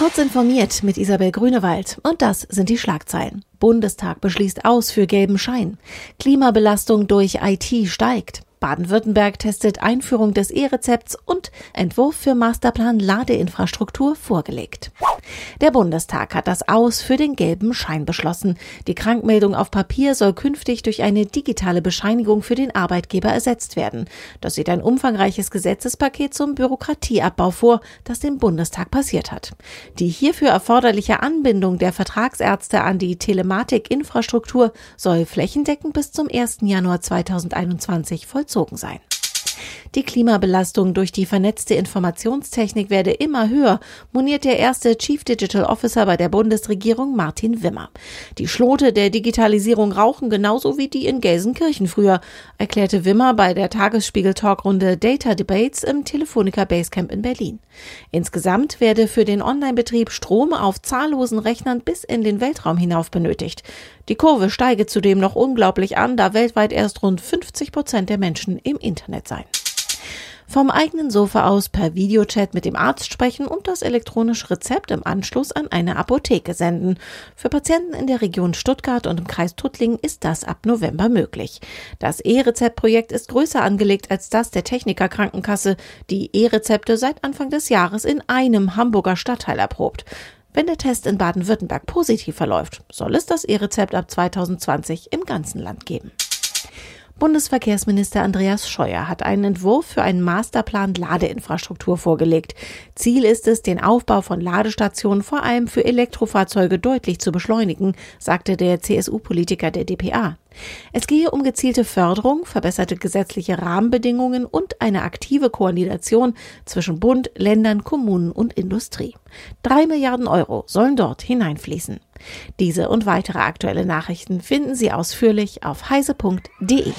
Kurz informiert mit Isabel Grünewald. Und das sind die Schlagzeilen. Bundestag beschließt aus für gelben Schein. Klimabelastung durch IT steigt. Baden-Württemberg testet Einführung des E-Rezepts und Entwurf für Masterplan Ladeinfrastruktur vorgelegt. Der Bundestag hat das Aus für den gelben Schein beschlossen. Die Krankmeldung auf Papier soll künftig durch eine digitale Bescheinigung für den Arbeitgeber ersetzt werden. Das sieht ein umfangreiches Gesetzespaket zum Bürokratieabbau vor, das dem Bundestag passiert hat. Die hierfür erforderliche Anbindung der Vertragsärzte an die Telematikinfrastruktur soll flächendeckend bis zum 1. Januar 2021 vollzogen sein. Die Klimabelastung durch die vernetzte Informationstechnik werde immer höher, moniert der erste Chief Digital Officer bei der Bundesregierung Martin Wimmer. Die Schlote der Digitalisierung rauchen genauso wie die in Gelsenkirchen früher, erklärte Wimmer bei der Tagesspiegel-Talkrunde Data Debates im Telefonica Basecamp in Berlin. Insgesamt werde für den Online-Betrieb Strom auf zahllosen Rechnern bis in den Weltraum hinauf benötigt. Die Kurve steige zudem noch unglaublich an, da weltweit erst rund 50 Prozent der Menschen im Internet seien vom eigenen Sofa aus per Videochat mit dem Arzt sprechen und das elektronische Rezept im Anschluss an eine Apotheke senden. Für Patienten in der Region Stuttgart und im Kreis Tuttlingen ist das ab November möglich. Das E-Rezept-Projekt ist größer angelegt als das der Techniker Krankenkasse, die E-Rezepte seit Anfang des Jahres in einem Hamburger Stadtteil erprobt. Wenn der Test in Baden-Württemberg positiv verläuft, soll es das E-Rezept ab 2020 im ganzen Land geben. Bundesverkehrsminister Andreas Scheuer hat einen Entwurf für einen Masterplan Ladeinfrastruktur vorgelegt. Ziel ist es, den Aufbau von Ladestationen vor allem für Elektrofahrzeuge deutlich zu beschleunigen, sagte der CSU-Politiker der DPA. Es gehe um gezielte Förderung, verbesserte gesetzliche Rahmenbedingungen und eine aktive Koordination zwischen Bund, Ländern, Kommunen und Industrie. Drei Milliarden Euro sollen dort hineinfließen. Diese und weitere aktuelle Nachrichten finden Sie ausführlich auf heise.de.